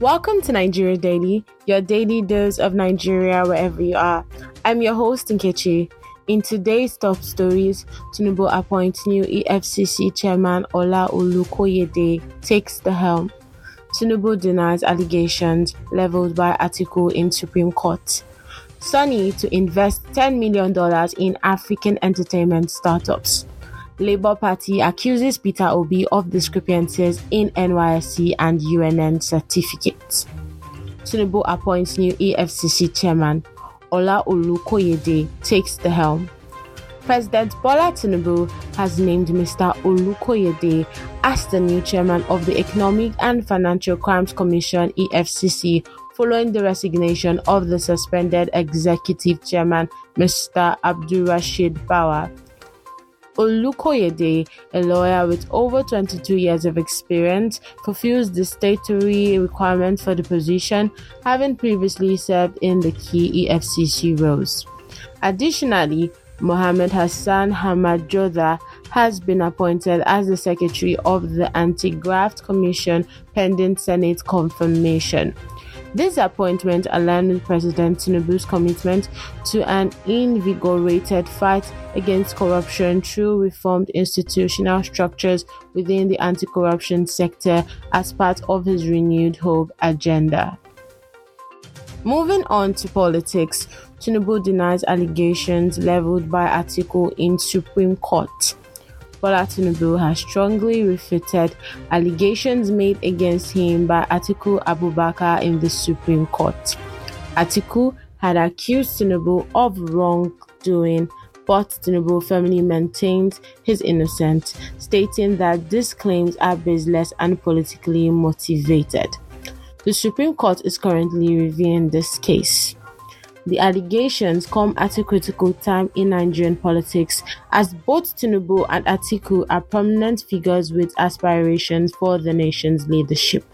Welcome to Nigeria Daily, your daily dose of Nigeria wherever you are. I'm your host, Nkechi. In today's top stories, Tinubu appoints new EFCC chairman Ola Olukoyede takes the helm. Tinubu denies allegations leveled by Atiku in Supreme Court. Sony to invest $10 million in African entertainment startups. Labour Party accuses Peter Obi of discrepancies in NYSC and UNN certificates. Tinubu appoints new EFCC chairman. Ola Olukoyede takes the helm. President Bola Tinubu has named Mr. Olukoyede as the new chairman of the Economic and Financial Crimes Commission EFCC following the resignation of the suspended executive chairman Mr. Abdulrasheed Bawa. Olukoyede, a lawyer with over 22 years of experience, fulfills the statutory requirement for the position, having previously served in the key EFCC roles. Additionally, Mohammed Hassan Hamajoda has been appointed as the Secretary of the Anti Graft Commission pending Senate confirmation. This appointment aligns with President Tinubu's commitment to an invigorated fight against corruption through reformed institutional structures within the anti corruption sector as part of his renewed hope agenda. Moving on to politics, Tinubu denies allegations leveled by Atiku in Supreme Court. Bola Tinubu has strongly refuted allegations made against him by Atiku Abubakar in the Supreme Court. Atiku had accused Tinubu of wrongdoing, but Tinubu firmly maintains his innocence, stating that these claims are baseless and politically motivated. The Supreme Court is currently reviewing this case. The allegations come at a critical time in Nigerian politics as both Tinubu and Atiku are prominent figures with aspirations for the nation's leadership.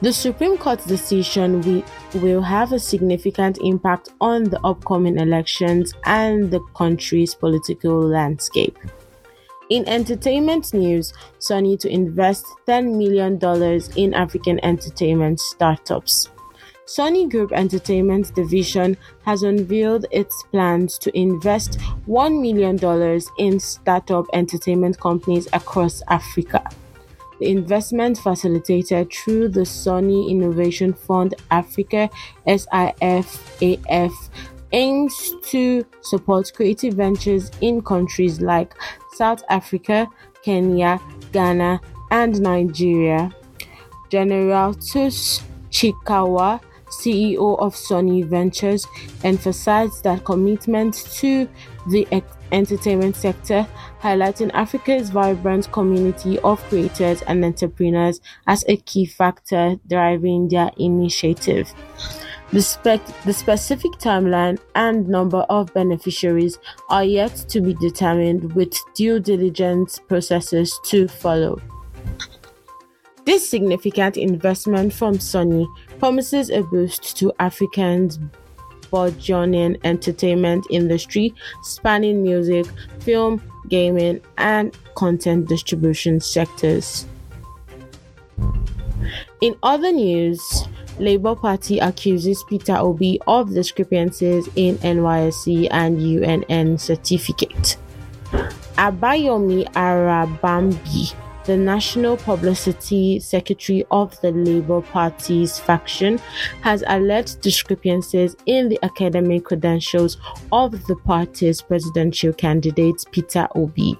The Supreme Court's decision will, have a significant impact on the upcoming elections and the country's political landscape. In entertainment news, Sony to invest $10 million in African entertainment startups. Sony Group Entertainment Division has unveiled its plans to invest $1 million in startup entertainment companies across Africa. The investment facilitated through the Sony Innovation Fund Africa SIFAF aims to support creative ventures in countries like South Africa, Kenya, Ghana, and Nigeria. General Tus Chikawa CEO of Sony Ventures, emphasized that commitment to the entertainment sector, highlighting Africa's vibrant community of creators and entrepreneurs as a key factor driving their initiative. The, the specific timeline and number of beneficiaries are yet to be determined with due diligence processes to follow. This significant investment from Sony promises a boost to Africans' burgeoning entertainment industry spanning music, film, gaming, and content distribution sectors. In other news, Labour Party accuses Peter Obi of discrepancies in NYSC and UNN certificate. Abayomi Arabambi the National Publicity Secretary of the Labour Party's faction, has alleged discrepancies in the academic credentials of the party's presidential candidate Peter Obi.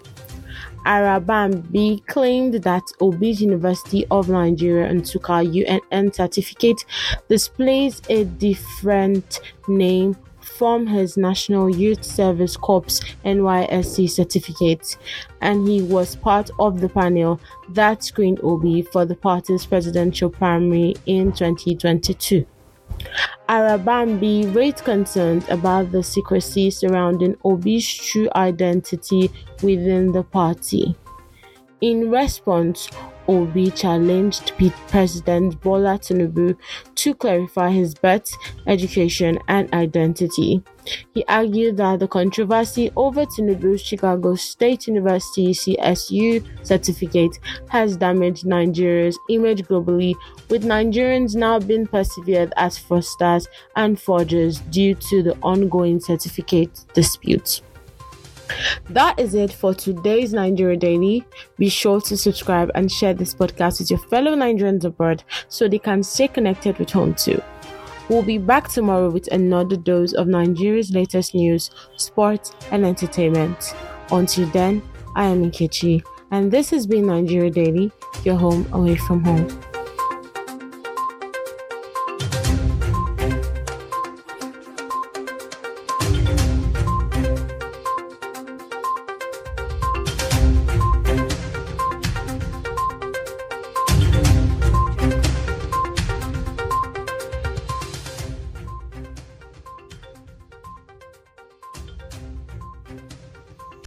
Arabambi claimed that Obi's University of Nigeria Nsukka UNN certificate displays a different name from his National Youth Service Corps NYSC certificate, and he was part of the panel that screened Obi for the party's presidential primary in 2022. Arabambi raised concerns about the secrecy surrounding Obi's true identity within the party. In response, Obi challenged President Bola Tinubu to clarify his birth, education, and identity. He argued that the controversy over Tinubu's Chicago State University CSU certificate has damaged Nigeria's image globally, with Nigerians now being perceived as fraudsters and forgers due to the ongoing certificate dispute. That is it for today's Nigeria Daily. Be sure to subscribe and share this podcast with your fellow Nigerians abroad so they can stay connected with home too. We'll be back tomorrow with another dose of Nigeria's latest news, sports, and entertainment. Until then, I am Nkechi, and this has been Nigeria Daily, your home away from home.